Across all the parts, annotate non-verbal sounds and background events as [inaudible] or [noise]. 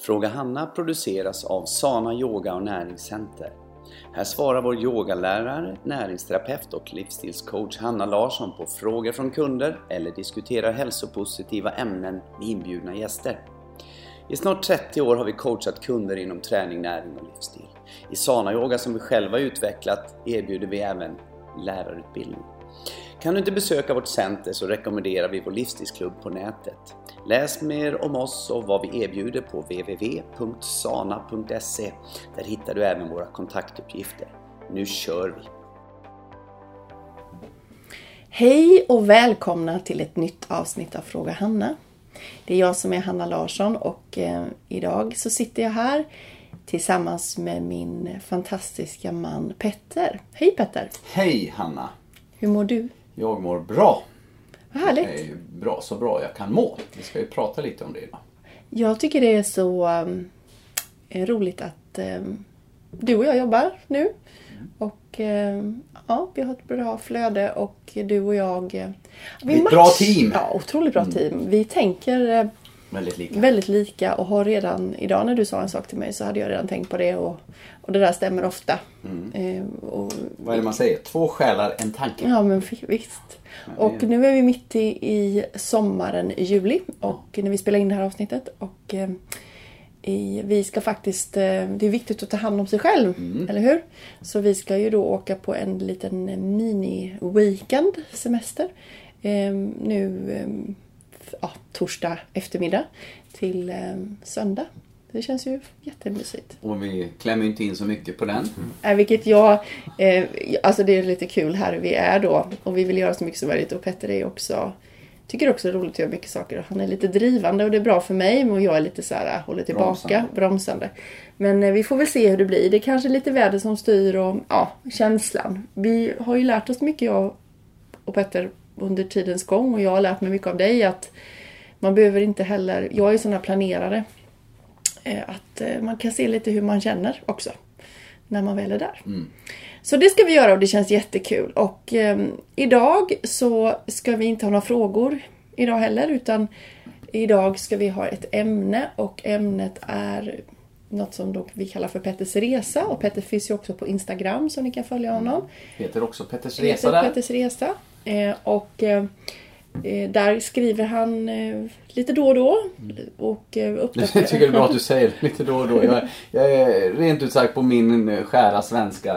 Fråga Hanna produceras av Sana Yoga och Näringscenter. Här svarar vår yogalärare, näringsterapeut och livsstilscoach Hanna Larsson på frågor från kunder eller diskuterar hälsopositiva ämnen med inbjudna gäster. I snart 30 år har vi coachat kunder inom träning, näring och livsstil. I Sana Yoga som vi själva utvecklat erbjuder vi även lärarutbildning. Kan du inte besöka vårt center så rekommenderar vi vår livsstilsklubb på nätet. Läs mer om oss och vad vi erbjuder på www.sana.se. Där hittar du även våra kontaktuppgifter. Nu kör vi! Hej och välkomna till ett nytt avsnitt av Fråga Hanna. Det är jag som är Hanna Larsson och eh, idag så sitter jag här tillsammans med min fantastiska man Petter. Hej Petter! Hej Hanna! Hur mår du? Jag mår bra. Vad härligt! Jag är bra, så bra jag kan må. Vi ska ju prata lite om det idag. Jag tycker det är så um, roligt att um, du och jag jobbar nu. Och um, ja, vi har ett bra flöde och du och jag... Uh, vi är ett bra team! Ja, otroligt bra team. Vi tänker uh, väldigt lika. väldigt lika och har redan idag när du sa en sak till mig så hade jag redan tänkt på det och, och det där stämmer ofta. Mm. och, Vad är det man säger? Två själar, en tanke. Ja men visst. Och nu är vi mitt i, i sommaren, i juli, och när vi spelar in det här avsnittet. Och eh, i, vi ska faktiskt, eh, det är viktigt att ta hand om sig själv, mm. eller hur? Så vi ska ju då åka på en liten mini-weekend semester. Eh, nu eh, ja, torsdag eftermiddag till eh, söndag. Det känns ju jättemysigt. Och vi klämmer inte in så mycket på den. Äh, vilket jag, eh, alltså det är lite kul här vi är då och vi vill göra så mycket som möjligt och Petter är också Tycker också det är roligt att göra mycket saker. Han är lite drivande och det är bra för mig och jag är lite så här, håller tillbaka, bromsande. bromsande. Men eh, vi får väl se hur det blir. Det är kanske lite väder som styr och ja, känslan. Vi har ju lärt oss mycket jag och Petter under tidens gång och jag har lärt mig mycket av dig att man behöver inte heller, jag är sån här planerare Eh, att eh, man kan se lite hur man känner också. När man väl är där. Mm. Så det ska vi göra och det känns jättekul. Och eh, idag så ska vi inte ha några frågor idag heller utan idag ska vi ha ett ämne och ämnet är något som då vi kallar för Petters Resa och Petter finns ju också på Instagram så ni kan följa honom. Heter också Petters Resa där. Petters Resa. Eh, och eh, Eh, där skriver han lite då och då. Och eh, uppdaterar. Jag tycker det är bra att du säger [laughs] lite då och då. Jag, jag är rent ut sagt på min skära svenska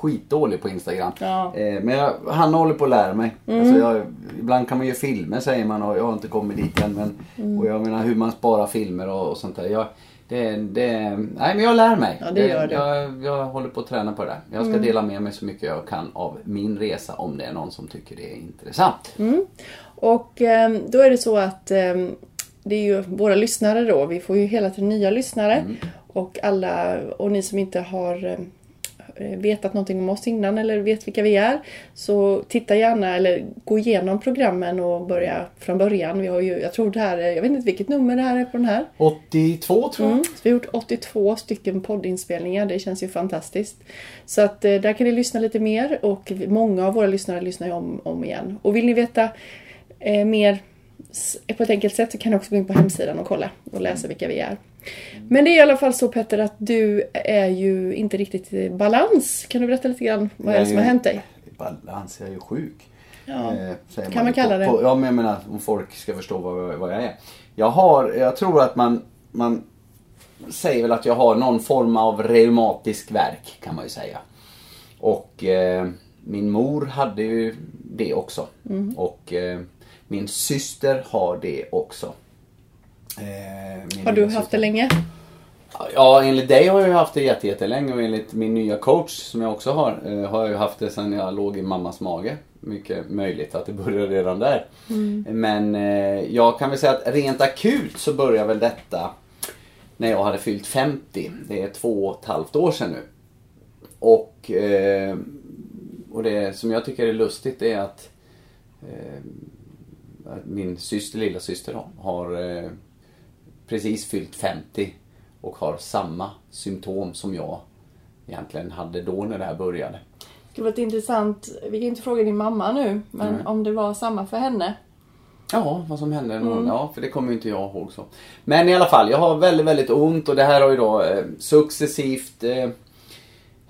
skitdålig på Instagram. Ja. Men jag, han håller på att lära mig. Mm. Alltså jag, ibland kan man göra filmer säger man och jag har inte kommit dit än. Men, mm. Och jag menar hur man sparar filmer och, och sånt där. Jag, det, det, nej men jag lär mig. Ja, det gör det. Jag, jag håller på att träna på det. Jag ska mm. dela med mig så mycket jag kan av min resa om det är någon som tycker det är intressant. Mm. Och ehm, då är det så att ehm, det är ju våra lyssnare då. Vi får ju hela tiden nya lyssnare. Mm. Och alla, och ni som inte har ehm, vetat någonting om oss innan eller vet vilka vi är. Så titta gärna eller gå igenom programmen och börja från början. Vi har ju, jag tror det här är, jag vet inte vilket nummer det här är på den här. 82 tror jag. Mm, vi har gjort 82 stycken poddinspelningar. Det känns ju fantastiskt. Så att eh, där kan ni lyssna lite mer och många av våra lyssnare lyssnar ju om, om igen. Och vill ni veta eh, mer på ett enkelt sätt så kan du också gå in på hemsidan och kolla och läsa vilka vi är. Men det är i alla fall så Petter att du är ju inte riktigt i balans. Kan du berätta lite grann vad är det som har hänt dig? Balans, jag är ju sjuk. Ja, eh, kan man, man kalla det. På, ja, men jag menar om folk ska förstå vad, vad jag är. Jag har, jag tror att man, man säger väl att jag har någon form av reumatisk verk kan man ju säga. Och eh, min mor hade ju det också. Mm. Och eh, min syster har det också. Eh, har du haft det länge? Ja, enligt dig har jag haft det jättelänge och enligt min nya coach som jag också har, eh, har jag ju haft det sedan jag låg i mammas mage. Mycket möjligt att det började redan där. Mm. Men eh, jag kan väl säga att rent akut så började väl detta när jag hade fyllt 50. Det är två och ett halvt år sedan nu. Och, eh, och det som jag tycker är lustigt är att min syster, lilla syster har precis fyllt 50 och har samma symptom som jag egentligen hade då när det här började. Det skulle varit intressant, vi kan inte fråga din mamma nu, men mm. om det var samma för henne? Ja, vad som hände. Mm. Ja, för det kommer ju inte jag ihåg så. Men i alla fall, jag har väldigt, väldigt ont och det här har ju då eh, successivt eh,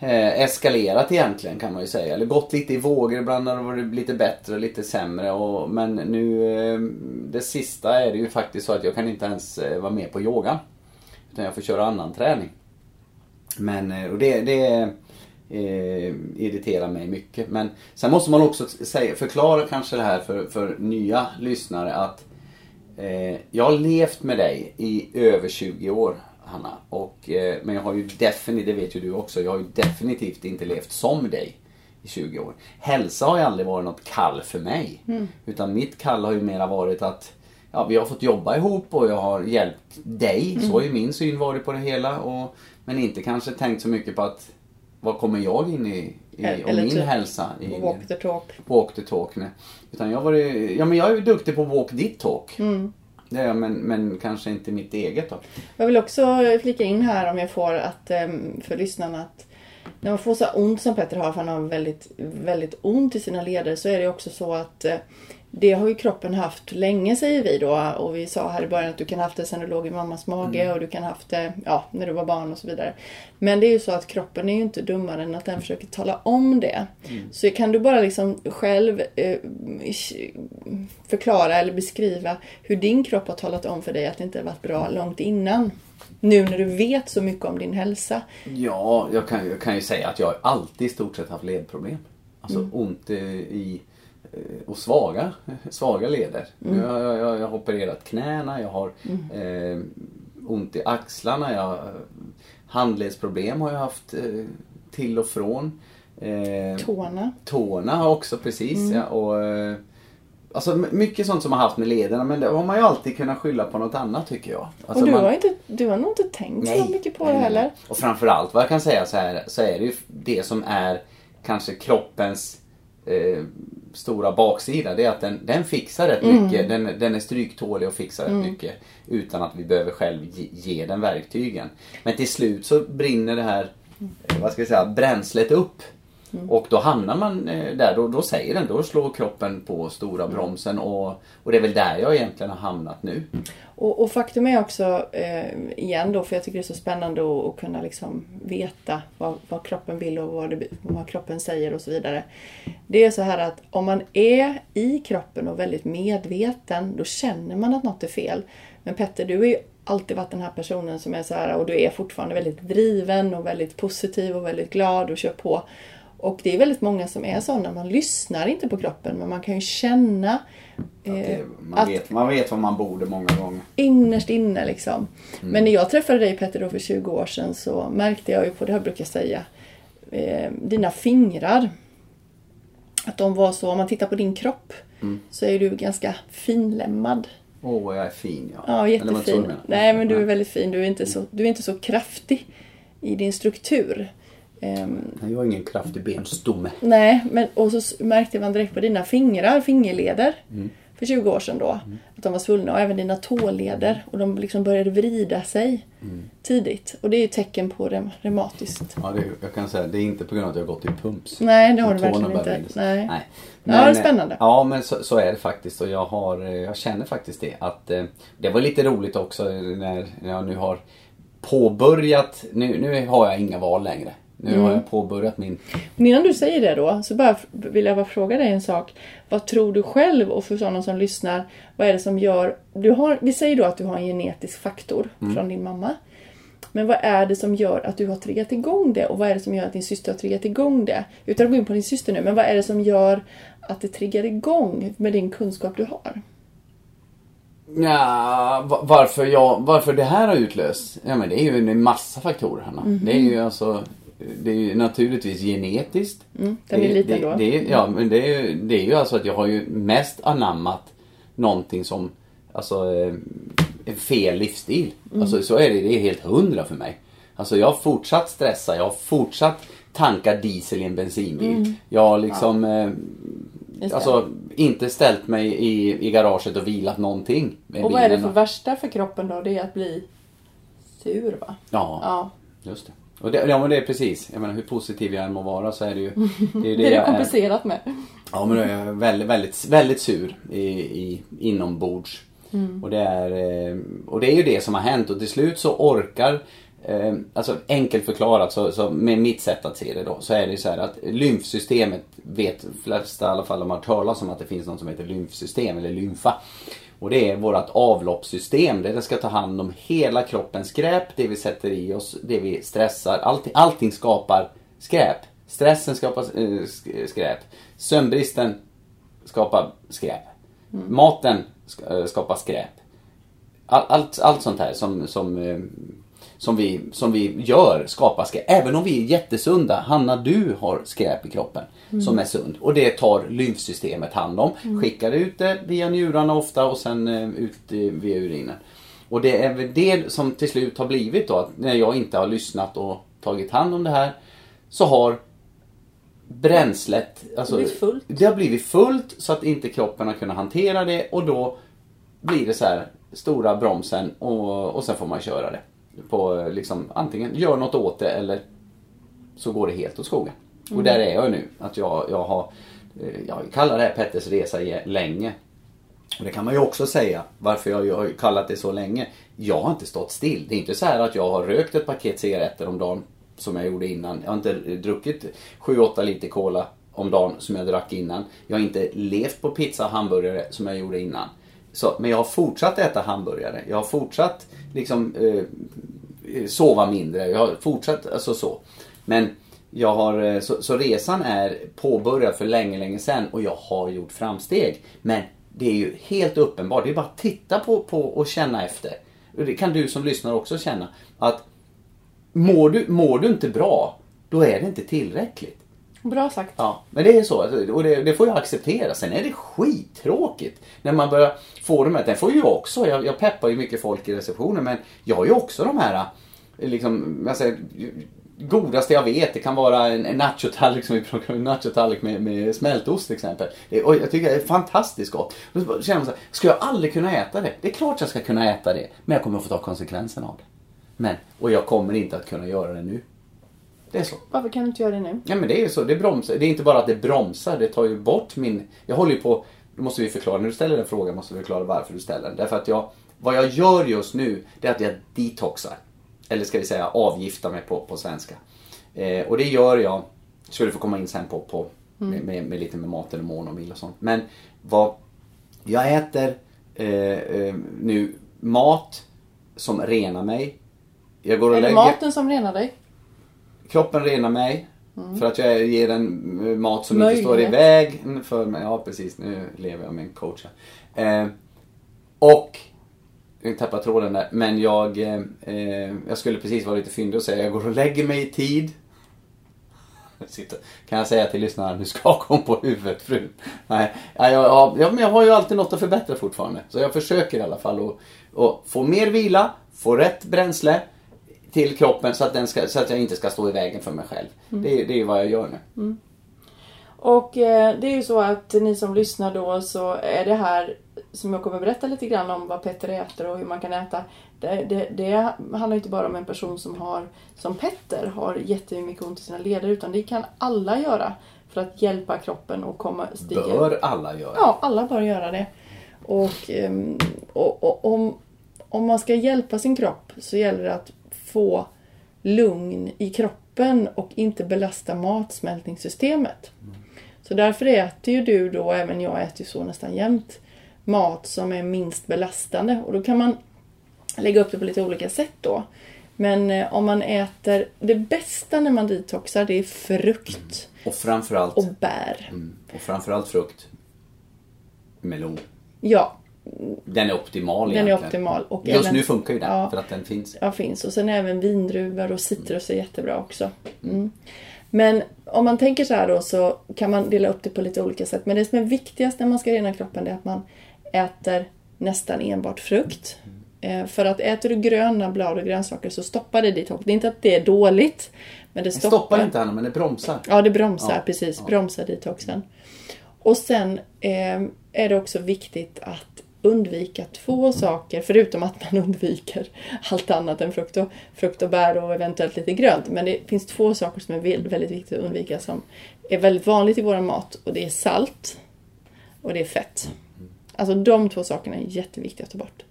eh, eskalerat egentligen kan man ju säga. Eller gått lite i vågor. Ibland har det varit lite bättre och lite sämre. Och, men nu, eh, det sista är det ju faktiskt så att jag kan inte ens eh, vara med på yoga. Utan jag får köra annan träning. Men, eh, och det, det eh, irriterar mig mycket. Men sen måste man också säga, förklara kanske det här för, för nya lyssnare att eh, jag har levt med dig i över 20 år. Hanna. Och, eh, men jag har ju definitivt, det vet ju du också, jag har ju definitivt inte levt som dig i 20 år. Hälsa har ju aldrig varit något kall för mig. Mm. Utan mitt kall har ju mera varit att ja, vi har fått jobba ihop och jag har hjälpt dig. Mm. Så har ju min syn varit på det hela. Och, men inte kanske tänkt så mycket på att vad kommer jag in i, i och min typ hälsa? I, walk the talk. Walk the talk. Nej. Utan jag, var, ja, men jag är ju duktig på walk ditt talk. Mm. Ja, men, men kanske inte mitt eget då. Jag vill också flika in här om jag får att ehm, för lyssnarna att när man får så ont som Petter har, för han har väldigt, väldigt ont i sina leder, så är det också så att eh, det har ju kroppen haft länge säger vi då och vi sa här i början att du kan ha haft det sen du låg i mammas mage mm. och du kan ha haft det ja, när du var barn och så vidare. Men det är ju så att kroppen är ju inte dummare än att den försöker tala om det. Mm. Så kan du bara liksom själv eh, förklara eller beskriva hur din kropp har talat om för dig att det inte har varit bra långt innan? Nu när du vet så mycket om din hälsa. Ja, jag kan, jag kan ju säga att jag alltid i stort sett haft ledproblem. Alltså mm. ont i Eh, och svaga, svaga leder. Mm. Jag, jag, jag har opererat knäna, jag har mm. eh, ont i axlarna, jag, handledsproblem har jag haft eh, till och från. Eh, tårna. Tårna också precis mm. ja, och eh, Alltså mycket sånt som har haft med lederna men det har man ju alltid kunnat skylla på något annat tycker jag. Alltså, och du, man... har inte, du har nog inte tänkt nej, så mycket på nej, det heller. Och framförallt vad jag kan säga så här så är det ju det som är kanske kroppens eh, stora baksida det är att den, den fixar rätt mm. mycket. Den, den är stryktålig och fixar mm. rätt mycket. Utan att vi behöver själv ge, ge, den verktygen. Men till slut så brinner det här, eh, vad ska jag säga, bränslet upp. Mm. Och då hamnar man eh, där, då, då säger den, då slår kroppen på stora mm. bromsen och, och det är väl där jag egentligen har hamnat nu. Och, och faktum är också, eh, igen då, för jag tycker det är så spännande att, att kunna liksom veta vad, vad kroppen vill och vad, det, vad kroppen säger och så vidare. Det är så här att om man är i kroppen och väldigt medveten, då känner man att något är fel. Men Petter, du har ju alltid varit den här personen som är så här, och du är fortfarande väldigt driven och väldigt positiv och väldigt glad och kör på. Och det är väldigt många som är sådana. Man lyssnar inte på kroppen men man kan ju känna eh, det, man, att vet, man vet vad man borde många gånger. Innerst inne liksom. Mm. Men när jag träffade dig Petter då för 20 år sedan så märkte jag ju på, det här brukar jag säga, eh, dina fingrar. Att de var så, om man tittar på din kropp mm. så är du ganska finlämmad. Åh, oh, jag är fin ja. Ja, jättefin. Nej, men du är väldigt fin. Du är inte så, du är inte så kraftig i din struktur. Jag har ingen kraftig benstomme. Nej, men och så märkte man direkt på dina fingrar, fingerleder. Mm. För 20 år sedan då. Mm. Att de var svullna och även dina tåleder. Och de liksom började vrida sig mm. tidigt. Och det är ju tecken på rem reumatiskt. Ja, det, jag kan säga det är inte på grund av att jag har gått i pumps. Nej, det har du verkligen inte. Nej. Nej. Men, ja, det är spännande. Ja, men så, så, är det faktiskt. Och jag, har, jag känner faktiskt det. Att eh, Det var lite roligt också när jag nu har påbörjat. Nu, nu har jag inga val längre. Nu mm. har jag påbörjat min... Men innan du säger det då, så bara vill jag bara fråga dig en sak. Vad tror du själv och för sådana som lyssnar, vad är det som gör... Du har, vi säger då att du har en genetisk faktor mm. från din mamma. Men vad är det som gör att du har triggat igång det och vad är det som gör att din syster har triggat igång det? Utan att gå in på din syster nu, men vad är det som gör att det triggar igång med din kunskap du har? Ja, varför, jag, varför det här har utlöst? Ja men det är ju en massa faktorer Hanna. Mm -hmm. Det är ju alltså det är ju naturligtvis genetiskt. Mm, den är liten då. Det, det, ja, men det är, det är ju alltså att jag har ju mest anammat någonting som Alltså eh, en fel livsstil. Mm. Alltså så är det, det är helt hundra för mig. Alltså jag har fortsatt stressa, jag har fortsatt tanka diesel i en bensinbil. Mm. Jag har liksom ja. eh, Alltså inte ställt mig i, i garaget och vilat någonting. och vad är det för värsta för kroppen då? Det är att bli sur va? Ja, ja. just det. Och det, ja men det är precis. Jag menar hur positiv jag än må vara så är det ju... Det är, [laughs] det, det är är. med. Ja men då är jag väldigt, väldigt, väldigt sur i, i, inombords. Och, det är, eh, och det är ju det som har hänt och till slut så orkar eh, Alltså enkelt förklarat så, så med mitt sätt att se det då så är det så här att lymfsystemet vet flesta i alla fall de har hört talas om att det finns något som heter lymfsystem eller lymfa. Och det är vårt avloppssystem där det ska ta hand om hela kroppens skräp, det vi sätter i oss, det vi stressar. Allting, allting skapar skräp. Stressen skapar eh, sk- skräp. Sömnbristen skapar skräp. Maten sk- eh, skapar skräp. All, allt, allt sånt här som, som, eh, som, vi, som vi gör skapar skräp. Även om vi är jättesunda. Hanna, du har skräp i kroppen som är sund. Och det tar lymfsystemet hand om. Skickar ut det via njurarna ofta och sen eh, ut eh, via urinen. Och det är väl det som till slut har blivit då att när jag inte har lyssnat och tagit hand om det här så har bränslet, alltså, fullt. det har blivit fullt så att inte kroppen har kunnat hantera det och då blir det så här stora bromsen och, och sen får man köra det. På eh, liksom antingen gör något åt det eller så går det helt åt skogen. Och där är jag nu. Att jag, jag har, eh, jag kallar det här Petters resa ge- länge. Och det kan man ju också säga varför jag jag har kallat det så länge. Jag har inte stått still. Det är inte så här att jag har rökt ett paket cigaretter om dagen som jag gjorde innan. Jag har inte druckit 7-8 liter cola om dagen som jag drack innan. Jag har inte levt på pizza och hamburgare som jag gjorde innan. Så, men jag har fortsatt äta hamburgare. Jag har fortsatt liksom eh, eh sova mindre. Jag har fortsatt alltså så. Men jag har, eh, så, så resan är påbörjad för länge, länge sedan och jag har gjort framsteg. Men det är ju helt uppenbart. Det är bara att titta på, på och känna efter. Och Det kan du som lyssnar också känna. Att mår du, mår du inte bra, då är det inte tillräckligt. Bra sagt. Ja, men det är så. Och det, det får jag acceptera. Sen är det skittråkigt när man börjar få de här. Det får ju jag också. Jag, jag peppar ju mycket folk i receptionen men jag har ju också de här liksom, jag säger, godaste jag vet. Det kan vara en, en nachotallrik som vi plockar en nachotallrik med, med smältost till exempel. Det, och jag tycker det är fantastiskt gott. Då känner man så här, ska jag aldrig kunna äta det? Det är klart jag ska kunna äta det. Men jag kommer att få ta konsekvenserna av det. Men, och jag kommer inte att kunna göra det nu. Det är så. Varför kan du inte göra det nu? Ja men det är ju så, det bromsar. Det är inte bara att det bromsar, det tar ju bort min... Jag håller ju på... Då måste vi förklara, när du ställer den frågan måste vi förklara varför du ställer den. Därför att jag... Vad jag gör just nu, det är att jag detoxar. Eller ska vi säga avgiftar mig på, på svenska. Eh, och det gör jag, ska du få komma in sen på, på med, med, med lite med mat eller monomil och sånt. Men vad... Jag äter eh, eh, nu mat som renar mig. Jag går och Är det lägger... maten som renar dig? Kroppen renar mig. För att jag ger den eh, mat som inte står i Möjlighet. väg för mig. Ja precis, nu lever jag med en coach här. Eh, och, jag tappade tråden där, men jag, eh, eh, jag skulle precis vara lite fyndig och säga jag går och lägger mig i tid. [laughs] Kan jag säga till lyssnarna, nu skakar hon på huvudet frun. Nej, ja, jag, ja, ja, men jag har ju alltid något att förbättra fortfarande. Så jag försöker i alla fall att, att få mer vila, få rätt bränsle till kroppen så att, den ska, så att jag inte ska stå i vägen för mig själv. Det, är- det är ju vad jag gör nu. Och eh, det är ju så att ni som lyssnar då så är det här som jag kommer berätta lite grann om vad Petter äter och hur man kan äta. Det, det, det handlar inte bara om en person som har, som Petter, har jättemycket ont i sina leder utan det kan alla göra för att hjälpa kroppen att komma stiga. Bör alla göra. Ja, alla bör göra det. Och, ehm, och, och om, om man ska hjälpa sin kropp så gäller det att få lugn i kroppen och inte belasta matsmältningssystemet. Så därför äter ju du då, även jag äter ju så nästan jämt, mat som är minst belastande. Och då kan man lägga upp det på lite olika sätt då. Men eh, om man äter, det bästa när man detoxar det är frukt Och framförallt, och bär. mm, och framförallt frukt. Melon. Ja, Den är optimal Den är egentligen. optimal. Och Just även- nu funkar ju den Ja. för att den finns. Ja, finns. Och sen även vindruvor och citrus är jättebra också. Mm. Men om man tänker så här då så kan man dela upp det på lite olika sätt. Men det som är viktigast när man ska rena kroppen är att man äter nästan enbart frukt. Eh, För att äter du gröna blad och grönsaker så stoppar det detox. Det är inte att det är dåligt. Men det stoppar. stoppar inte Anna, men det bromsar. Ja, det bromsar. Ja, Precis, ja. bromsar detoxen. Och sen eh, är det också viktigt att undvika två saker, förutom att man [laughs] undviker allt annat än frukt och, frukt och bär och eventuellt lite grönt. Men det finns två saker som är väldigt viktigt att undvika som är väldigt vanligt i vår mat och det är salt och det är fett. Alltså de två sakerna är jätteviktiga att ta bort.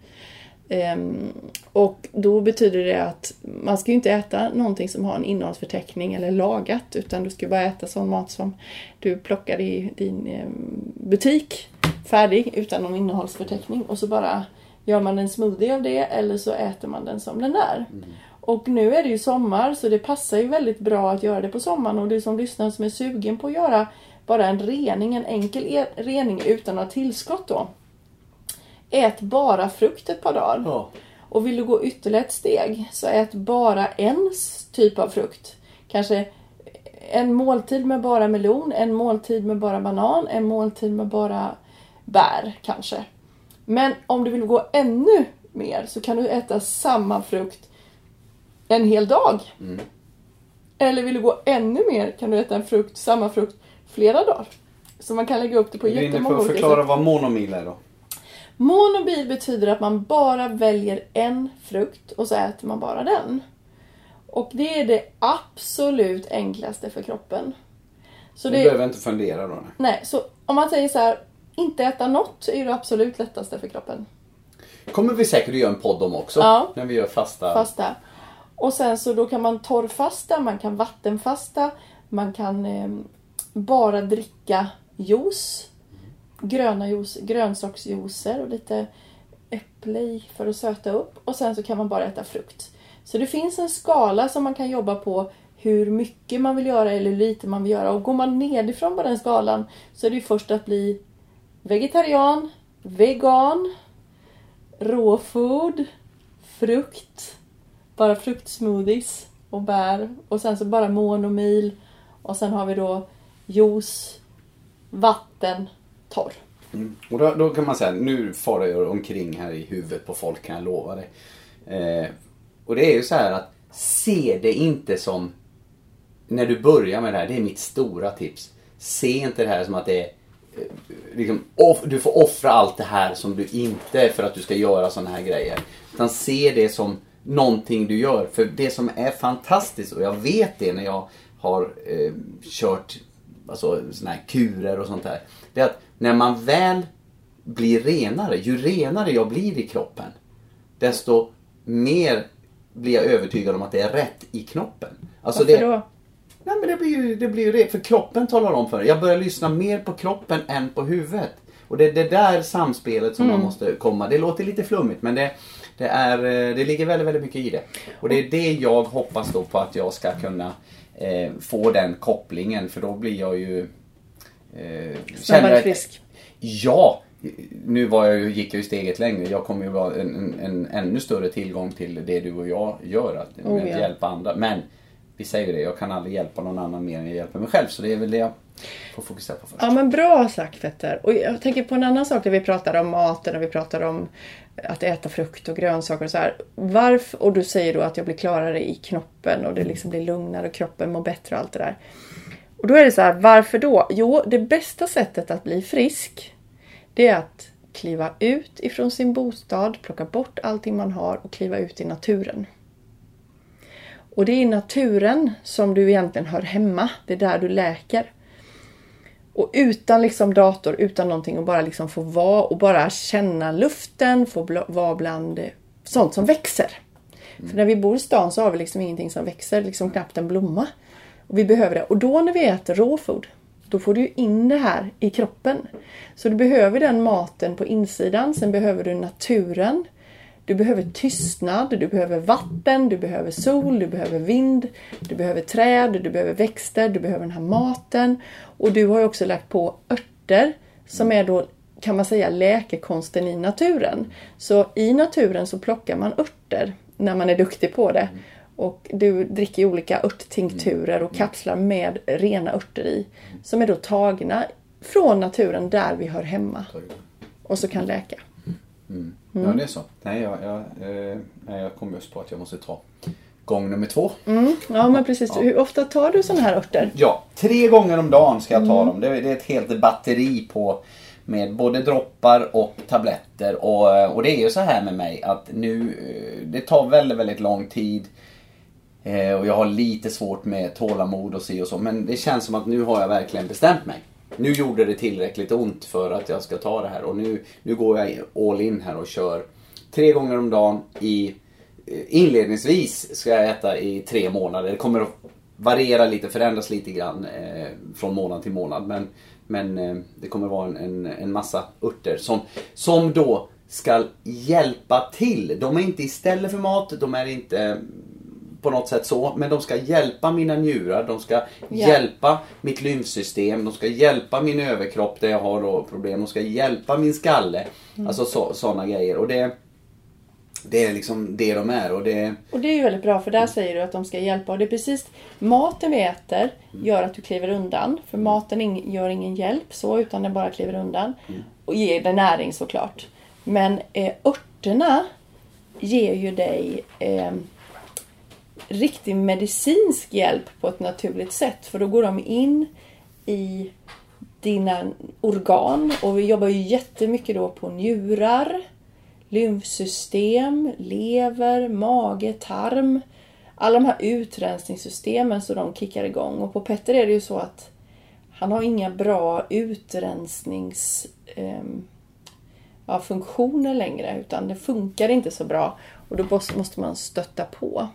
Um, och då betyder det att man ska inte äta någonting som har en innehållsförteckning eller lagat utan du ska bara äta sån mat som du plockar i din um, butik färdig utan någon innehållsförteckning och så bara gör man en smoothie av det eller så äter man den som den är. Mm. Och nu är det ju sommar så det passar ju väldigt bra att göra det på sommaren och du som lyssnar som är sugen på att göra bara en rening, en enkel e rening utan några tillskott då. Ät bara frukt ett par dagar. Ja. Och vill du gå ytterligare ett steg så ät bara en typ av frukt. Kanske en måltid med bara melon, en måltid med bara banan, en måltid med bara bär kanske. Men om du vill gå ännu mer så kan du äta samma frukt en hel dag. Mm. Eller vill du gå ännu mer kan du äta en frukt, samma frukt flera dagar. Så man kan lägga upp det på jättemånga olika sätt. förklara vad monomil är då. Monobil betyder att man bara väljer en frukt och så äter man bara den. Och det är det absolut enklaste för kroppen. Så du det... behöver inte fundera då? Nej, så om man säger så här, inte äta något är det absolut lättaste för kroppen. kommer vi säkert att göra en podd om också. Ja. När vi gör fasta. Fasta. Och sen så då kan man torrfasta, man kan vattenfasta, man kan eh, bara dricka juice. Gröna juice, grönsaksjuicer och lite äpple i för att söta upp. Och sen så kan man bara äta frukt. Så det finns en skala som man kan jobba på hur mycket man vill göra eller hur lite man vill göra. Och går man nedifrån på den skalan så är det ju först att bli vegetarian, vegan, råfood, frukt, bara fruktsmoothies och bär och sen så bara monomil och sen har vi då juice, vatten, torr. Mm. Och då, då, kan man säga, nu far jag omkring här i huvudet på folk kan jag lova dig. Eh, och det är ju så här att se det inte som, när du börjar med det här, det är mitt stora tips. Se inte det här som att det är eh, liksom, off, du får offra allt det här som du inte för att du ska göra sådana här grejer. Utan se det som någonting du gör. För det som är fantastiskt, och jag vet det när jag har eh, kört alltså, såna här kurer och sånt där. Det är att när man väl blir renare, ju renare jag blir i kroppen, desto mer blir jag övertygad om att det är rätt i knoppen. Alltså Varför det, då? Nej, men det blir ju det, blir ju det. För kroppen talar om för dig. Jag börjar lyssna mer på kroppen än på huvudet. Och det är det där samspelet som mm. man måste komma. Det låter lite flummigt men det, det, är, eh, det ligger väldigt, väldigt mycket i det. Och det är det jag hoppas då på att jag ska kunna eh, få den kopplingen för då blir jag ju... Eh, Snabbare frisk. Ja! Nu var jag, gick jag ju steget längre. Jag kommer ju vara en, en, en ännu större tillgång till det du och jag gör. Att, oh, ja. hjälpa andra. Men vi säger det, jag kan aldrig hjälpa någon annan mer än jag hjälper mig själv. Så det är väl det jag får fokusera på först. Ja men bra sagt Petter. Och jag tänker på en annan sak där vi pratar om maten och vi pratar om att äta frukt och grönsaker och så här. Varför, och du säger då att jag blir klarare i knoppen och det liksom blir lugnare och kroppen mår bättre och allt det där. Och då är det så här, varför då? Jo, det bästa sättet att bli frisk det är att kliva ut ifrån sin bostad, plocka bort allting man har och kliva ut i naturen. Och det är i naturen som du egentligen hör hemma. Det är där du läker. Och utan liksom dator, utan någonting och bara liksom få vara och bara känna luften, få vara bland sånt som växer. Mm. För när vi bor i stan så har vi liksom ingenting som växer, liksom knappt en blomma. Och vi behöver det. Och då när vi äter råfood, då får du in det här i kroppen. Så du behöver den maten på insidan, sen behöver du naturen. Du behöver tystnad, du behöver vatten, du behöver sol, du behöver vind, du behöver träd, du behöver växter, du behöver den här maten. Och du har ju också lagt på örter som är då kan man säga läkekonsten i naturen. Så i naturen så plockar man örter när man är duktig på det. Och du dricker olika örttinkturer och kapslar med rena örter i. Som är då tagna från naturen där vi hör hemma. Och så kan läka. Mm. Mm. Ja, det är så. Nej, jag, jag, eh, jag kom just på att jag måste ta gång nummer två. Mm. Ja, men precis. Ja. Hur ofta tar du sådana här örter? Ja, tre gånger om dagen ska jag ta mm. dem. Det är, det är ett helt batteri på med både droppar och tabletter. Och, och det är ju så här med mig att nu, eh, det tar väldigt, väldigt lång tid. Eh, och jag har lite svårt med tålamod och si och så. Men det känns som att nu har jag verkligen bestämt mig. Nu gjorde det tillräckligt ont för att jag ska ta det här. Och nu, nu går jag all in här och kör tre gånger om dagen i eh, Inledningsvis ska jag äta i tre månader. Det kommer att variera lite, förändras lite grann eh, från månad till månad. Men, men eh, det kommer vara en, en, en massa örter som, som då ska hjälpa till. De är inte istället för mat, de är inte på något sätt så. Men de ska hjälpa mina njurar, de ska Ja. hjälpa mitt lymfsystem, de ska hjälpa min överkropp där jag har då problem, de ska hjälpa min skalle. Alltså så, sådana grejer. Och det, det är liksom det de är. Och det, Och det är ju väldigt bra för där säger du att de ska hjälpa. Och det är precis maten vi äter gör att du kliver undan. För maten ing- gör ingen hjälp så utan den bara kliver undan. Och ger dig näring såklart. Men eh, örterna ger ju dig eh, riktig medicinsk hjälp på ett naturligt sätt. För då går de in i dina organ och vi jobbar ju jättemycket då på njurar, lymfsystem, lever, mage, tarm. Alla de här utrensningssystemen så de kickar igång. Och på Petter är det ju så att han har inga bra utrensningsfunktioner eh, ja, längre utan det funkar inte så bra och då måste man stötta på.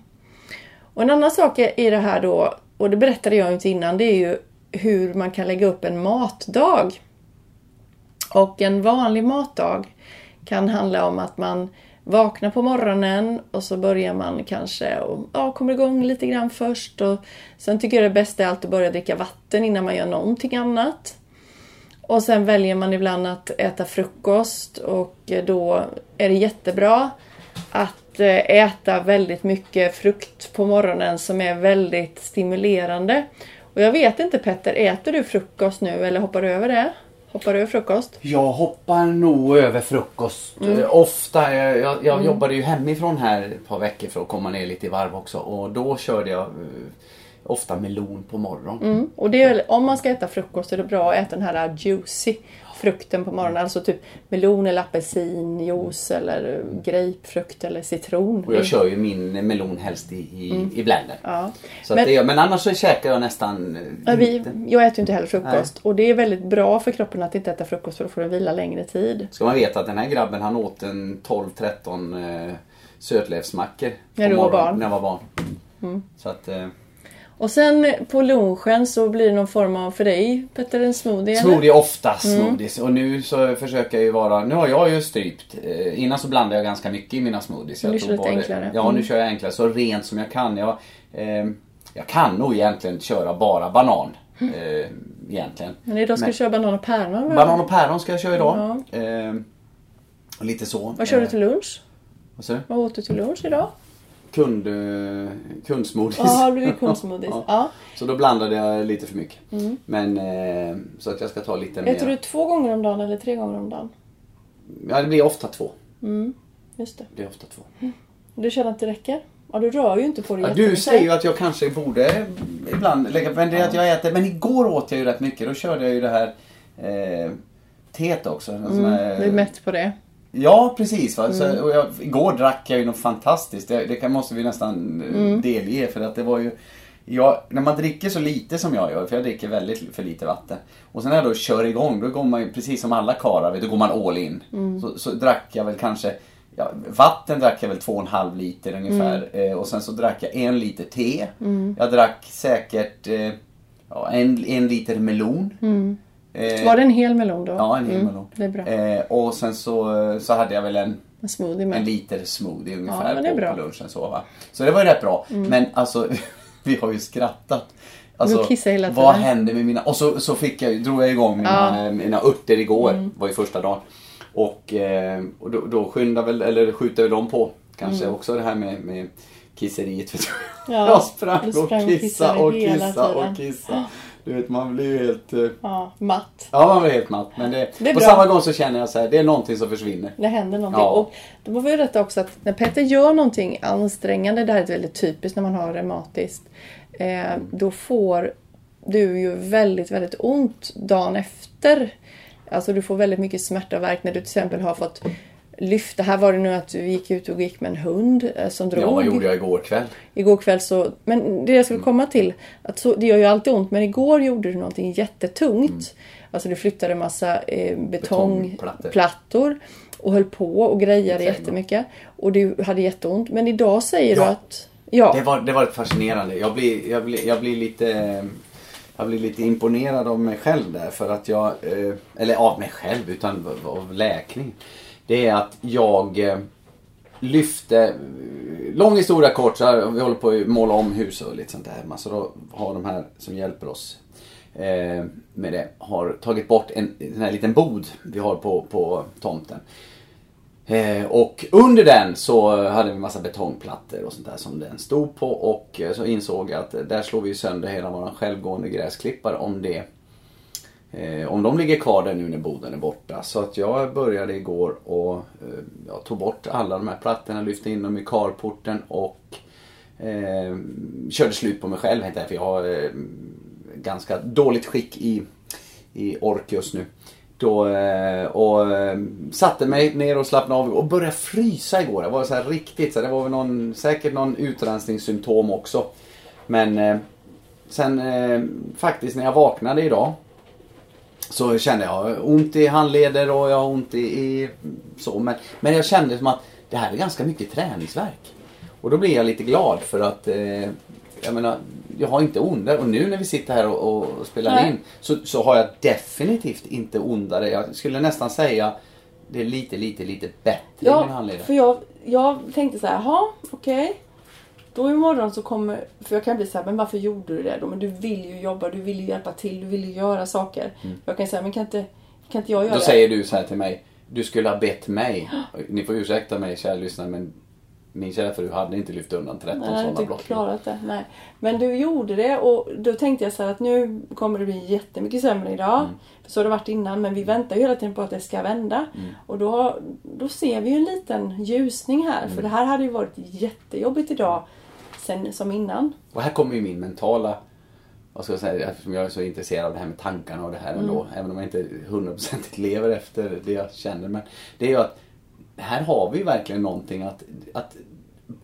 Och en annan sak i det här då, och det berättade jag inte innan, det är ju hur man kan lägga upp en matdag. Och en vanlig matdag kan handla om att man vaknar på morgonen och så börjar man kanske och ja, kommer igång lite grann först. Och sen tycker jag det bästa är alltid att börja dricka vatten innan man gör någonting annat. Och sen väljer man ibland att äta frukost och då är det jättebra att eh, äta väldigt mycket frukt på morgonen som är väldigt stimulerande. Och jag vet inte Petter, äter du frukost nu eller hoppar du över det? Hoppar du över frukost? Jag hoppar nog över frukost Mm. eh, ofta. Jag, jag, jag jobbade ju hemifrån här ett par veckor för att komma ner lite i varv också. Och då körde jag eh, ofta melon på morgonen. Mm. Och är, om man ska äta frukost är det bra att äta den här juicy frukten på morgonen. Alltså typ melon eller apelsinjuice eller grapefrukt eller citron. Och jag kör ju min melon helst i, i, i blender. Mm. Ja. Så Men- det, men annars så käkar jag nästan Ja, vi, jag äter ju inte heller frukost. Och det är väldigt bra för kroppen att inte äta frukost för då får du vila längre tid. Ska man veta att den här grabben han åt en 12-13 eh, sötlevsmackor. När du var barn. Mm. När jag var barn. Så att, eh, Och sen på lunchen så blir det någon form av, för dig Petter, en smoothie eller? Smoothie ofta Mm. smoothies. Och nu så försöker jag ju vara... Nu har jag ju strypt. Eh, innan så blandade jag ganska mycket i mina smoothies. Nu Jag kör du lite bara- enklare. Ja, nu Mm. kör jag enklare. Så rent som jag kan. Jag, eh, jag kan nog egentligen köra bara banan. Eh, egentligen. Men idag ska Men- du köra banan och päron? Banan och päron ska jag köra idag. Eh, och lite så. Vad kör du Eh, till lunch? Vad? Vad åt du till lunch idag? Kund, eh, kundsmoothies. Ja, det blivit kundsmoothies? [laughs] Ja. Ja. Så då blandade jag lite för mycket. Men eh, så att jag ska ta lite Äter mer. du två gånger om dagen eller tre gånger om dagen? Ja, det blir ofta två. Just det. Det blir ofta två. Du känner att det räcker? Ja, du rör ju inte på det Ja, du säger ju att jag kanske borde ibland lägga men det är att jag äter. Men igår åt jag ju rätt mycket. Då körde jag ju det här eh, teet också. Sån här- Mm, Du är mätt på det. Ja, precis. Va? Mm. Så, och jag, igår drack jag ju något fantastiskt. Det, det måste vi nästan eh, Mm. delge. För att det var ju... Jag, när man dricker så lite som jag gör, för jag dricker väldigt för lite vatten. Och sen när jag då kör igång, då går man ju precis som alla karlar, då går man all in. Mm. Så, så drack jag väl kanske, ja, vatten drack jag väl två och en halv liter ungefär. Mm. Eh, och sen så drack jag en liter te. Jag drack säkert eh, ja, en, en liter melon. Eh, Var det en hel melon då? Ja, en hel Mm, melon. Det är bra. Eh, och sen så, så hade jag väl en, En smoothie en med. liter smoothie Ja, ungefär är på. Mm. på lunchen. Så, va? så det var ju rätt bra. Men alltså, [laughs] vi har ju skrattat. Alltså, hela vad tiden. hände med mina... Och så, så fick jag, drog jag igång mina, Ja. Mm. mina örter igår. var ju första dagen. Och, eh, och då, då skyndar väl, eller skjuter väl de på. Kanske Mm. också det här med, med kisseriet. Vet du. [laughs] Ja, jag sprang, sprang och och kissa kissade och hela kissa tiden. och kissa. [gasps] [laughs] Du vet, man blir ju helt... eh, Ja, matt. Ja, man blir helt matt. Men det, Det på bra. samma gång så känner jag så här, det är någonting som försvinner. Det händer någonting. Ja. Och då får vi rätta också att när Petter gör någonting ansträngande, det här är väldigt typiskt när man har reumatiskt, eh, då får du ju väldigt, väldigt ont dagen efter. Alltså du får väldigt mycket smärta och värk när du till exempel har fått lyfta. Här var det nu att du gick ut och gick med en hund eh, som drog. Ja, vad gjorde jag igår kväll? Igår kväll så, men det jag skulle komma till, att så, det gör ju alltid ont, men igår gjorde du någonting jättetungt. Mm. Alltså du flyttade massa eh, betongplattor och höll på och grejade jättemycket. Och du hade jätteont. Men idag säger ja. du att... Ja. Det var, det var fascinerande. Jag blir, jag, blir, jag blir lite... Jag blir lite imponerad av mig själv där för att jag, eh, eller av mig själv utan av läkning. Det är att jag eh, lyfte, lång historia kort, så här, vi håller på att måla om hus och lite sånt där hemma. Så då har de här som hjälper oss eh, med det, har tagit bort en, en här liten bod vi har på, på tomten. Eh, och under den så hade vi massa betongplattor och sånt där som den stod på och eh, så insåg jag att där slår vi sönder hela våran självgående gräsklippare om det Eh, om de ligger kvar där nu när boden är borta. Så att jag började igår och eh, jag tog bort alla de här plattorna, lyfte in dem i carporten och eh, körde slut på mig själv helt enkelt. För jag har eh, ganska dåligt skick i, i ork just nu. Då, eh, och eh, satte mig ner och slappnade av och började frysa igår. Det var så här riktigt, så det var väl någon, säkert någon utrensningssymptom också. Men eh, sen faktiskt när jag vaknade idag så kände jag ont i handleder och jag har ont i, i så. Men, men jag kände som att det här är ganska mycket träningsverk. Och då blir jag lite glad för att eh, jag menar, jag har inte ondare. Och nu när vi sitter här och, och spelar Nej. in så, så har jag definitivt inte ondare. Jag skulle nästan säga det är lite, lite, lite bättre ja, i min handled. för jag, jag tänkte så här, jaha, okej. Okay. Då imorgon så kommer, för jag kan bli så här, men varför gjorde du det då? Men du vill ju jobba, du vill ju hjälpa till, du vill ju göra saker. Mm. Jag kan säga, men kan inte, kan inte jag göra då det? Då säger du så här till mig, du skulle ha bett mig. Ni får ursäkta mig kära lyssnare men min kära fru hade inte lyft undan 13 sådana block. Nej, inte klarat det. Nej. Men du gjorde det och då tänkte jag så att nu kommer det bli jättemycket sämre idag. Mm. Så har det varit innan men vi väntar ju hela tiden på att det ska vända. Mm. Och då, då ser vi ju en liten ljusning här. Mm. För det här hade ju varit jättejobbigt idag sen som innan. Och här kommer ju min mentala vad ska jag säga, eftersom jag är så intresserad av det här med tankarna och det här ändå. Mm. Även om jag inte hundraprocentigt lever efter det jag känner. Men det är ju att här har vi verkligen någonting att, att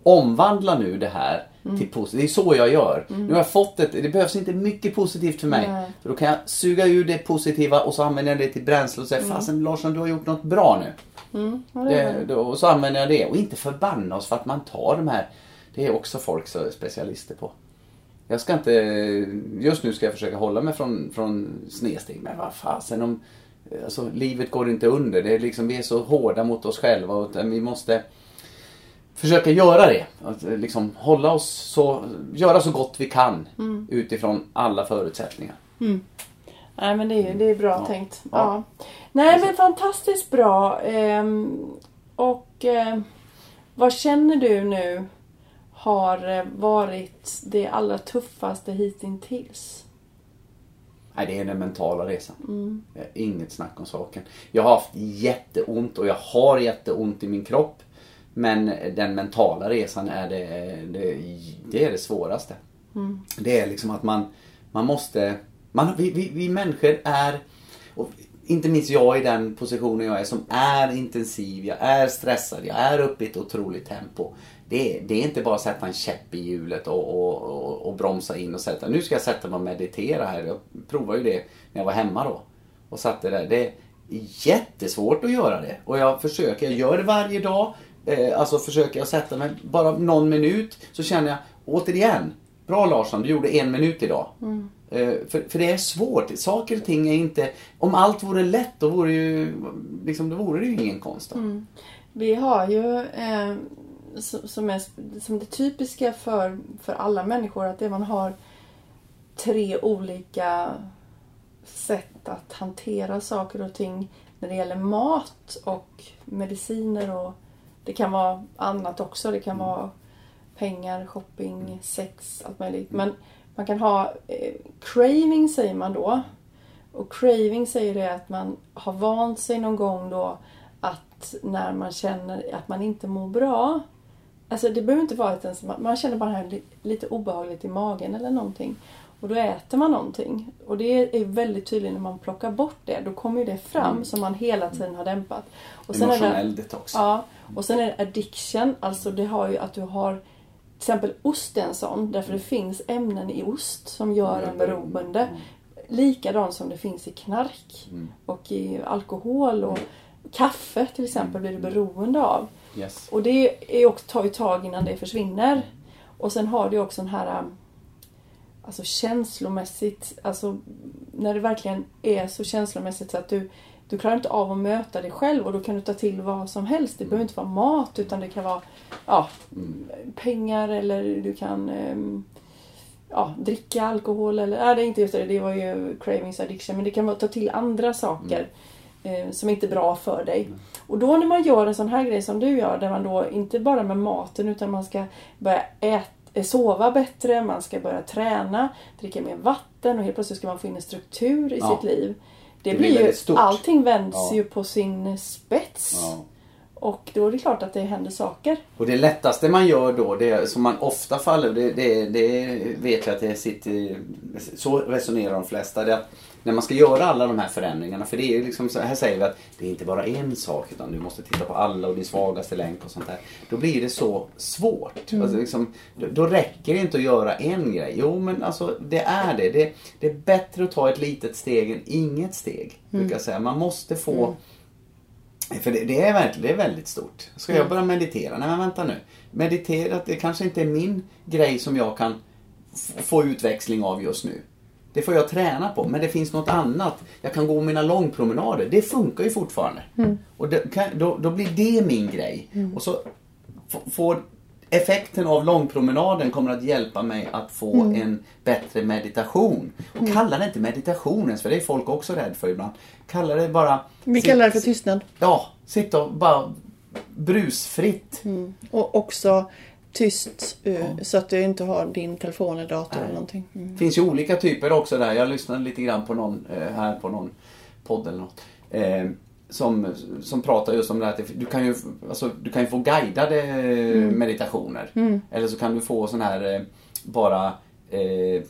omvandla nu det här mm. till positivt. Det är så jag gör. Mm. Nu har jag fått ett, det behövs inte mycket positivt för mig. För då kan jag suga ur det positiva och så använder jag det till bränsle och säger mm. fasen Larsson du har gjort något bra nu. Mm. Ja, det det, och så använder jag det och inte förbanna oss för att man tar de här det är också folk som är specialister på. Jag ska inte, just nu ska jag försöka hålla mig från, från snedsteg. Men vad fasen om, alltså livet går inte under. Det är liksom, vi är så hårda mot oss själva och vi måste försöka göra det. Att liksom hålla oss så, göra så gott vi kan mm. utifrån alla förutsättningar. Mm. Nej men det är, det är bra ja. tänkt. Ja. ja. Nej men fantastiskt bra. Ehm, och eh, vad känner du nu har eh, varit det allra tuffaste hittills? Nej, det är den mentala resan. Mm. Inget snack om saken. Jag har haft jätteont och jag har jätteont i min kropp. Men den mentala resan är det, det, det, är det svåraste. Mm. Det är liksom att man, man måste... Man, vi, vi, vi människor är... inte minst jag i den positionen jag är som är intensiv, jag är stressad, jag är uppe i ett otroligt tempo det, det är inte bara att sätta en käpp i hjulet och, och, och, och, bromsa in och sätta. Nu ska jag sätta mig och meditera här. Jag provade ju det när jag var hemma då. Och satte där. Det är jättesvårt att göra det. Och jag försöker, jag gör det varje dag. Eh, alltså försöker jag sätta mig bara någon minut så känner jag återigen. Bra Larsson, du gjorde en minut idag. Mm. Eh, för, för det är svårt. Saker och ting är inte... Om allt vore lätt då vore, ju, liksom, då vore det ju ingen konst. Mm. Vi har ju eh, som, är, som det typiska för, för alla människor att det man har tre olika sätt att hantera saker och ting när det gäller mat och mediciner och det kan vara annat också. Det kan vara pengar, shopping, sex, allt möjligt. Men man kan ha eh, craving säger man då. Och craving säger det att man har vant sig någon gång då att när man känner att man inte mår bra Alltså det behöver inte vara ens, man känner bara här lite obehagligt i magen eller någonting. Och då äter man någonting. Och det är väldigt tydligt när man plockar bort det. Då kommer ju det fram Mm. som man hela tiden har dämpat. Och är det, Emotionell detox. Ja, och sen är det addiction. Alltså det har ju att du har till exempel ost är en sån. Därför det finns ämnen i ost som gör en beroende. Likadant som det finns i knark Mm. och i alkohol och kaffe till exempel blir du beroende av. Yes. Och det är också, tar ju tag innan det försvinner. Och sen har du också den här um, Alltså känslomässigt, alltså när det verkligen är så känslomässigt så att du du klarar inte av att möta dig själv och då kan du ta till vad som helst. Det behöver inte vara mat utan det kan vara ja, pengar eller du kan ehm, ja, dricka alkohol eller, ja det är inte just det, det var ju cravings addiction men det kan vara ta till andra saker eh, som inte är bra för dig. Och då när man gör en sån här grej som du gör där man då inte bara med maten utan man ska börja äta eh, sova bättre, man ska börja träna, dricka mer vatten och helt plötsligt ska man få in en struktur i Ja. sitt liv. Det, Det blir ju, stort. allting vänds Ja. ju på sin spets. Ja. Och då är det klart att det händer saker. Och det lättaste man gör då, det som man ofta faller, det, det, det vet jag att det sitter, så resonerar de flesta. Det att när man ska göra alla de här förändringarna, för det är ju liksom så här säger vi att det är inte bara en sak utan du måste titta på alla och din svagaste länk och sånt där. Då blir det så svårt. Alltså liksom, då, då räcker det inte att göra en grej. Jo men alltså det är det. Det, det är bättre att ta ett litet steg än inget steg. Brukar jag säga. Man måste få för det, det, är verkligen, det är väldigt stort. Ska jag börja meditera? Nej men vänta nu. Meditera, det kanske inte är min grej som jag kan få utväxling av just nu. Det får jag träna på, men det finns något annat. Jag kan gå mina långpromenader. Det funkar ju fortfarande. Och det, kan, då, då blir det min grej. Och så får effekten av långpromenaden kommer att hjälpa mig att få en bättre meditation. Och kalla det inte meditation ens, för det är folk också rädd för ibland. Kalla det bara... Vi sitt- kallar det för tystnad. Ja, sitta och bara brusfritt. Och också tyst eh, så att du inte har din telefon eller dator eller någonting. Mm. Det finns ju olika typer också där. Jag lyssnade lite grann på någon eh, här på någon podd eller något. Eh, som, som pratar just om det här att du kan ju, alltså, du kan ju få guidade eh, meditationer. Eller så kan du få sån här bara eh,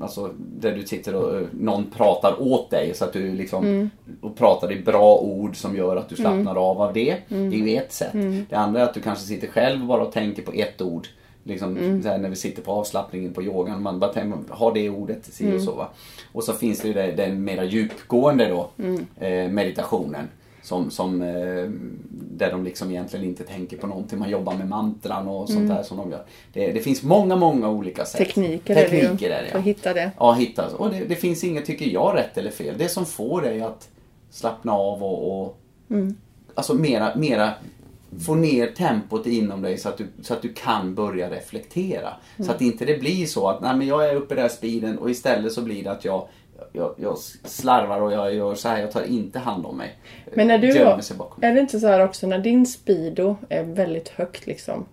alltså där du sitter och eh, någon pratar åt dig så att du liksom och pratar i bra ord som gör att du slappnar av av det. Det är ju ett sätt. Det andra är att du kanske sitter själv bara och tänker på ett ord. Liksom här, när vi sitter på avslappningen på yogan. Man bara tänker, har det ordet, si och så va. Och så finns det ju det- den mera djupgående då, eh, meditationen. Som, som, eh, där de liksom egentligen inte tänker på någonting. Man jobbar med mantran och sånt där som de gör. Det, det finns många, många olika sätt. Tekniker, är det ju. Tekniker är det För att hitta det. Ja, hitta. Och det, det finns inget, tycker jag, rätt eller fel. Det som får dig att slappna av och, och alltså mera, mera få ner tempot inom dig så att du, så att du kan börja reflektera. Så att inte det blir så att nej, men jag är uppe i den här speeden och istället så blir det att jag, jag, jag slarvar och jag gör så här. Jag tar inte hand om mig. Men när du bakom. är det inte så här också när din speedo är väldigt högt liksom.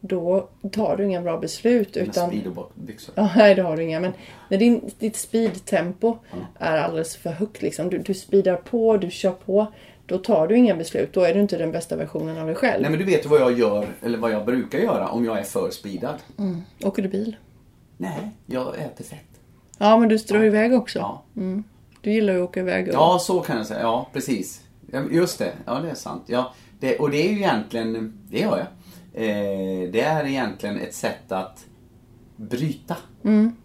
Då tar du inga bra beslut. Mina Utan, speedobyxor. Ja, nej det har du inga. Men när din, ditt speedtempo är alldeles för högt liksom. Du, du speedar på, du kör på. Då tar du inga beslut. Då är du inte den bästa versionen av dig själv. Nej men du vet ju vad jag gör, eller vad jag brukar göra om jag är för speedad. Åker du bil? Nej, jag äter fett. Ja, men du drar iväg också. Ja. Du gillar ju att åka iväg. och- Ja, så kan jag säga. Ja, precis. Ja, Just det. Ja, det är sant. Ja, det, och det är ju egentligen, det gör jag. Eh, det är egentligen ett sätt att bryta.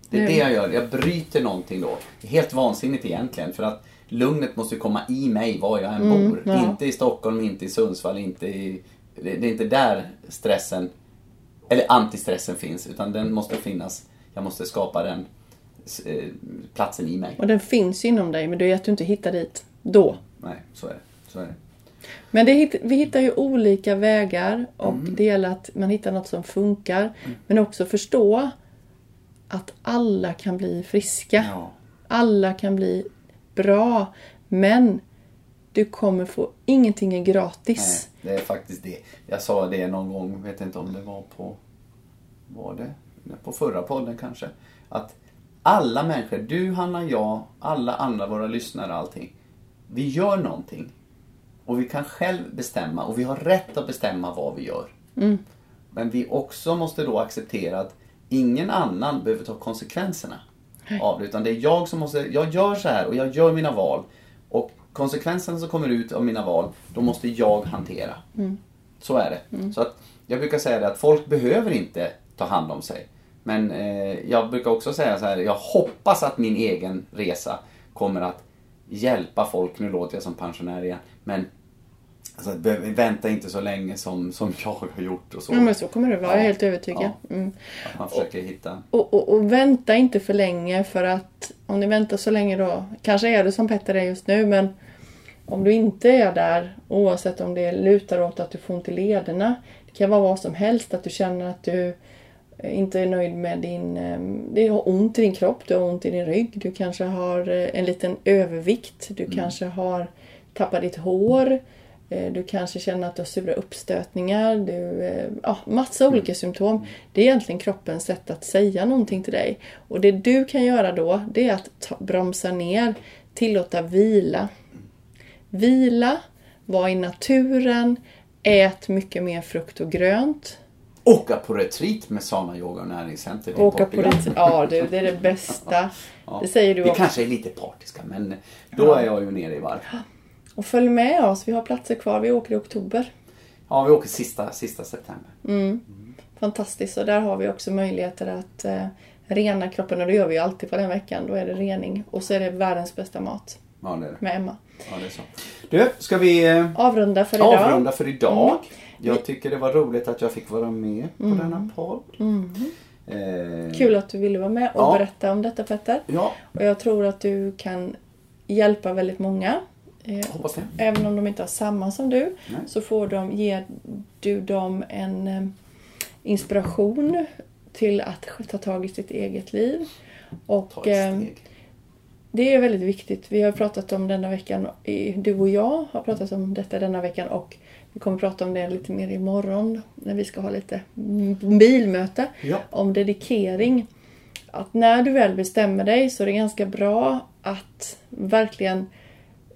det är det- jag gör. Jag bryter någonting då. Helt vansinnigt egentligen. För att lugnet måste komma i mig var jag än bor. ja. Inte i Stockholm, inte i Sundsvall, inte i... Det, det är inte där stressen, eller antistressen finns. Utan den måste finnas. Jag måste skapa den platsen i mig. Och den finns inom dig, men det är att du inte hittar dit då. Nej, så är det. Så är det. Men det, vi hittar ju olika vägar och Mm. det gäller att man hittar något som funkar. Men också förstå att alla kan bli friska. Ja. Alla kan bli bra. Men du kommer få, ingenting är gratis. Nej, det är faktiskt det. Jag sa det någon gång, vet inte om det var på... Var det? På förra podden kanske. Att alla människor, du, Hanna, jag, alla andra, våra lyssnare, allting. Vi gör någonting. Och vi kan själv bestämma och vi har rätt att bestämma vad vi gör. Men vi också måste då acceptera att ingen annan behöver ta konsekvenserna. av det. Utan det är jag som måste, jag gör så här och jag gör mina val. Och konsekvenserna som kommer ut av mina val, då måste jag hantera. Så är det. Så att jag brukar säga det att folk behöver inte ta hand om sig. Men eh, jag brukar också säga så här, jag hoppas att min egen resa kommer att hjälpa folk, nu låter jag som pensionär igen, men alltså, vänta inte så länge som, som [laughs] jag har gjort och så. Ja, men så kommer det vara, jag är Ja. helt övertygad. Ja. Mm. Att man försöker hitta... Och, och, och vänta inte för länge för att om ni väntar så länge då, kanske är det som Petter är just nu men om du inte är där, oavsett om det lutar åt att du får ont i lederna, det kan vara vad som helst, att du känner att du inte är nöjd med din... eh, Det har ont i din kropp, du har ont i din rygg, du kanske har eh, en liten övervikt, du kanske har tappat ditt hår, eh, du kanske känner att du har sura uppstötningar, du, eh, ja, massa olika symptom. Det är egentligen kroppens sätt att säga någonting till dig. Och det du kan göra då, det är att ta, bromsa ner, tillåta vila. Vila, vara i naturen, ät mycket mer frukt och grönt. Åka på retreat med Sana Yoga och Näringscenter i Åka på det, ja du, det är det [laughs] bästa. Ja. Det säger du Vi också. kanske är lite partiska men då är jag ju nere i varv. Och följ med oss, vi har platser kvar, vi åker i oktober. Ja, vi åker sista, sista september. Fantastiskt, och där har vi också möjligheter att eh, rena kroppen och det gör vi ju alltid på den veckan. Då är det rening och så är det världens bästa mat Ja, det är det. med Emma. Ja, det är så. Du, ska vi eh, Avrunda för idag. avrunda för idag? Jag tycker det var roligt att jag fick vara med på denna podd. Eh, Kul att du ville vara med och Ja. berätta om detta Petter. Ja, Och jag tror att du kan hjälpa väldigt många. Eh, hoppas det. Även om de inte har samma som du Nej. så får de, ger du dem en eh, inspiration till att ta tag i sitt eget liv. Och eh, det är väldigt viktigt. Vi har pratat om denna veckan, du och jag har pratat om detta denna veckan och vi kommer prata om det lite mer imorgon när vi ska ha lite bilmöte Ja. om dedikering. Att när du väl bestämmer dig så är det ganska bra att verkligen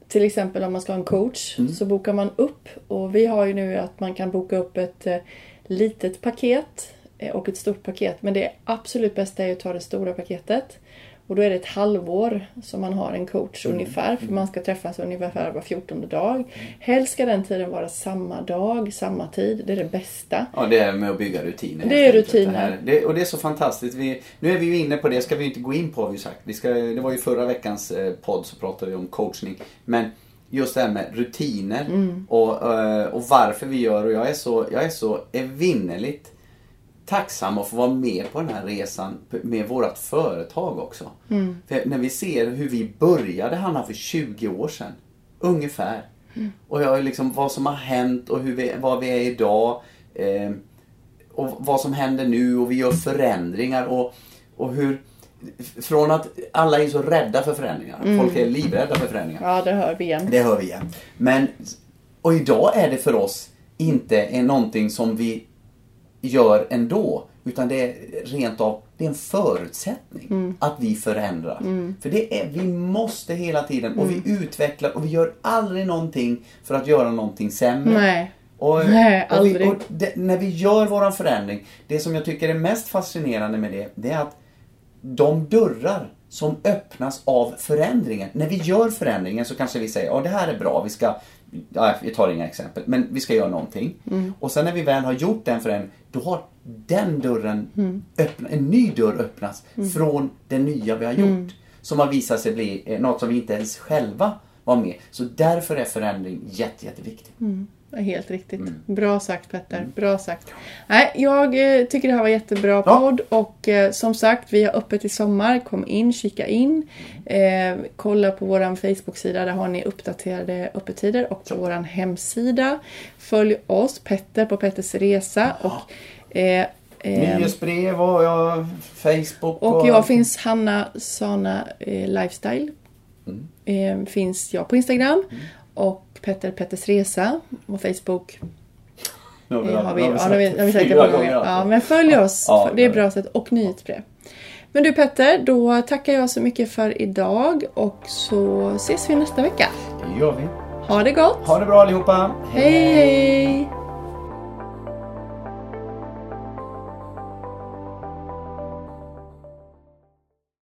till exempel om man ska ha en coach så bokar man upp och vi har ju nu att man kan boka upp ett eh, litet paket eh, och ett stort paket. Men det absolut bästa är att ta det stora paketet. Och då är det ett halvår som man har en coach ungefär. För man ska träffas ungefär var 14 dag. Helst ska den tiden vara samma dag, samma tid. Det är det bästa. Ja, det är med att bygga rutiner. Det är rutiner. Det här, det, och det är så fantastiskt. Vi, nu är vi ju inne på det, ska vi inte gå in på har vi sagt. Vi ska, det var ju förra veckans eh, podd så pratade vi om coachning. Men just det här med rutiner Mm. och, eh, och varför vi gör och jag är så, jag är så evinnerligt tacksam att få vara med på den här resan med vårt företag också. Mm. För när vi ser hur vi började, Hanna, för 20 år sedan. Ungefär. Mm. Och jag, liksom, vad som har hänt och hur vi, vad vi är idag. Eh, och vad som händer nu och vi gör förändringar och, och hur... Från att alla är så rädda för förändringar. Folk är livrädda för förändringar. Ja, det hör vi igen. Det hör vi igen. Men, och idag är det för oss inte en, någonting som vi gör ändå. Utan det är rent av, det är en förutsättning att vi förändrar. För det är, vi måste hela tiden och vi utvecklar och vi gör aldrig någonting för att göra någonting sämre. Nej. Och, [laughs] Nej, och vi, och det, när vi gör våran förändring, det som jag tycker är mest fascinerande med det, det är att de dörrar som öppnas av förändringen. När vi gör förändringen så kanske vi säger, ja det här är bra, vi ska, ja, jag tar inga exempel, men vi ska göra någonting. Och sen när vi väl har gjort den förändringen, då har den dörren, öppna, en ny dörr öppnats från det nya vi har gjort. Som har visat sig bli eh, något som vi inte ens själva var med. Så därför är förändring jätte, jätteviktig. Ja, Helt riktigt. Mm. Bra sagt Petter. Bra sagt. Nej, jag eh, tycker det här var jättebra Ja. podd och eh, som sagt vi har öppet i sommar. Kom in, kika in. Eh, kolla på vår Facebook-sida. Där har ni uppdaterade öppettider och på vår hemsida. Följ oss, Petter på Petters Resa och eh, eh, Nyhetsbrev och ja, Facebook och jag finns Hanna Sana Lifestyle. Mm. Finns jag på Instagram. Och Petter Petters Resa på Facebook. Nu har vi, har vi, vi sagt fyra gånger. alltså. Ja, men följ oss. Ja, det är bra sätt. Och nyhetsbrev. Men du Petter, då tackar jag så mycket för idag och så ses vi nästa vecka. Det gör vi. Ha det gott! Ha det bra allihopa. hej! hej.